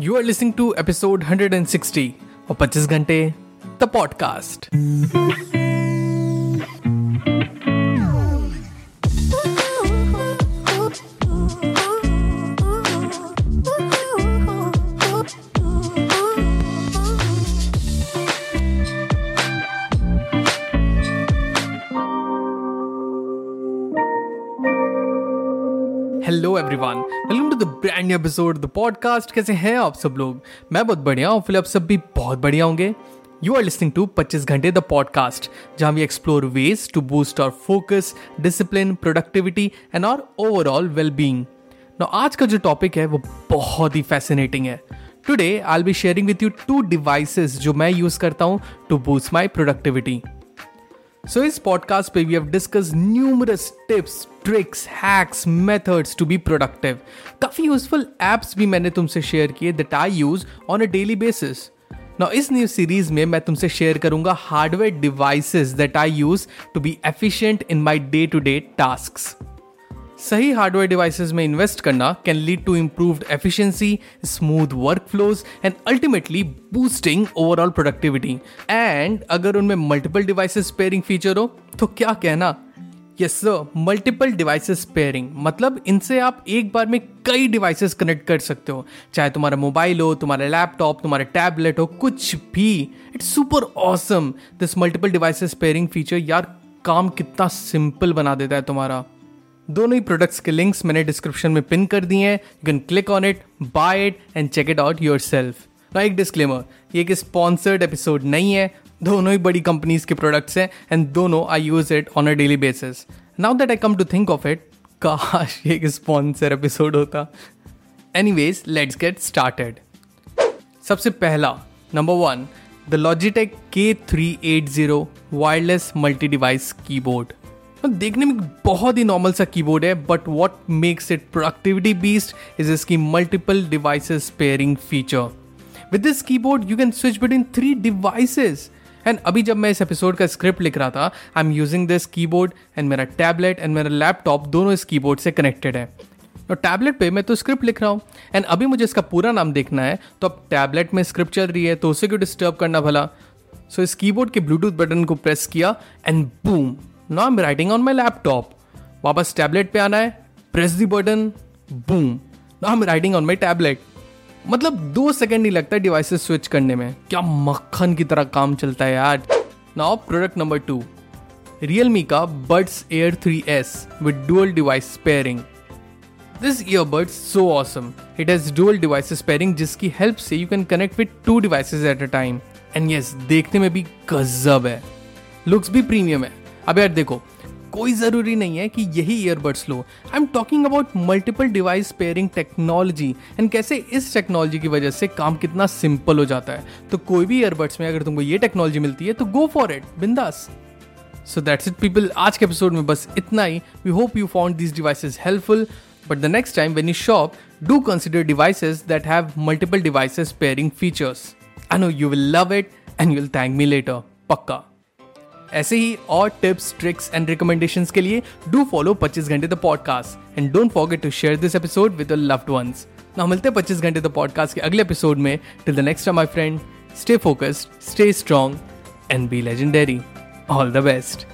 You are listening to episode 160 और 25 घंटे the podcast hello everyone welcome to the brand new episode the podcast कैसे हैं आप सब लोग? मैं बहुत बढ़िया हूँ। फिर आप सब भी बहुत बढ़िया होंगे। यू आर लिसनिंग टू 25 घंटे द पॉडकास्ट जहाँ we explore ways to boost our focus discipline productivity and our overall well being आज का जो टॉपिक है, वो बहुत ही फैसिनेटिंग है। Today I be sharing with you two devices जो मैं यूज़ करता हूँ to boost my productivity so इस पॉडकास्ट पे we have discuss numerous tips tricks hacks methods to be productive काफ़ी यूजफुल एप्स भी मैंने तुमसे शेयर किए that I use on a daily basis ना इस न्यू सीरीज़ में मैं तुमसे शेयर करूँगा hardware devices that I use to be efficient in my day to day tasks सही हार्डवेयर डिवाइसेस में इन्वेस्ट करना can lead to improved efficiency smooth work flows and ultimately boosting overall productivity and अगर उनमें multiple devices pairing feature हो तो क्या कहना? Yes multiple devices pairing मतलब इनसे आप एक बार में कई डिवाइसेस कनेक्ट कर सकते हो। चाहे तुम्हारा मोबाइल हो, तुम्हारा लैपटॉप तुम्हारा टैबलेट हो, कुछ भी। It's super awesome this multiple devices pairing feature यार, काम कितना सिंपल बना देता है तुम्हारा। दोनों ही प्रोडक्ट्स के लिंक्स मैंने डिस्क्रिप्शन में पिन कर दिए हैं। You can click on it buy it and check it out yourself एक डिस्क्लेमर ये एक स्पॉन्सर्ड एपिसोड नहीं है, दोनों ही बड़ी कंपनीज़ के प्रोडक्ट्स हैं एंड दोनों I use it on a daily basis now that I come to think of it काश ये एक स्पॉन्सर एपिसोड होता। Anyways let's get started सबसे पहला number one the Logitech K three eight zero wireless multi device keyboard देखने में बहुत ही नॉर्मल सा कीबोर्ड है but what makes it productivity beast is इसकी multiple devices pairing feature with this keyboard you can switch between three devices and अभी जब मैं इस एपिसोड का स्क्रिप्ट लिख रहा था I am using this keyboard and मेरा टैबलेट एंड मेरा लैपटॉप दोनों इस कीबोर्ड से कनेक्टेड है. और टैबलेट पे मैं तो स्क्रिप्ट लिख रहा हूँ. एंड अभी मुझे इसका पूरा नाम देखना है तो अब टैबलेट में स्क्रिप्ट चल रही है तो उसे क्यों डिस्टर्ब करना भला? सो so, इस कीबोर्ड के ब्लूटूथ बटन को प्रेस किया and boom I am writing on my laptop वापस टैबलेट पे आना है। Press the button boom I am writing on my tablet मतलब दो सेकेंड नहीं लगता डिवाइसेस स्विच करने में। क्या मक्खन की तरह काम चलता है यार। Now product number two Realme का buds air three S with dual device pairing this earbuds so awesome it has dual devices pairing जिसकी हेल्प से you can connect with two devices at a time and yes देखने में भी गजब है। Looks भी premium है। अब यार देखो, कोई ज़रूरी नहीं है कि यही earbuds low. I am talking about multiple device pairing technology and कैसे इस टेक्नोलॉजी की वजह से काम कितना सिंपल हो जाता है। तो कोई भी ईयरबड्स में अगर तुमको ये टेक्नोलॉजी मिलती है तो गो फॉर इट बिंदास। सो दैट्स इट पीपल आज के एपिसोड में बस इतना ही। We hope you found this devices helpful but the next time when you shop do consider devices that have multiple devices pairing features I know you will love it and you will thank me later पक्का ऐसे ही और tips tricks and recommendations के लिए do follow 25 घंटे the podcast and don't forget to share this episode with loved ones ना मिलते हैं 25 घंटे द पॉडकास्ट के अगले एपिसोड में. Till the next my friend stay focused stay strong and be legendary all the best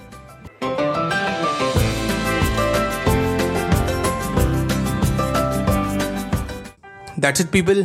that's it people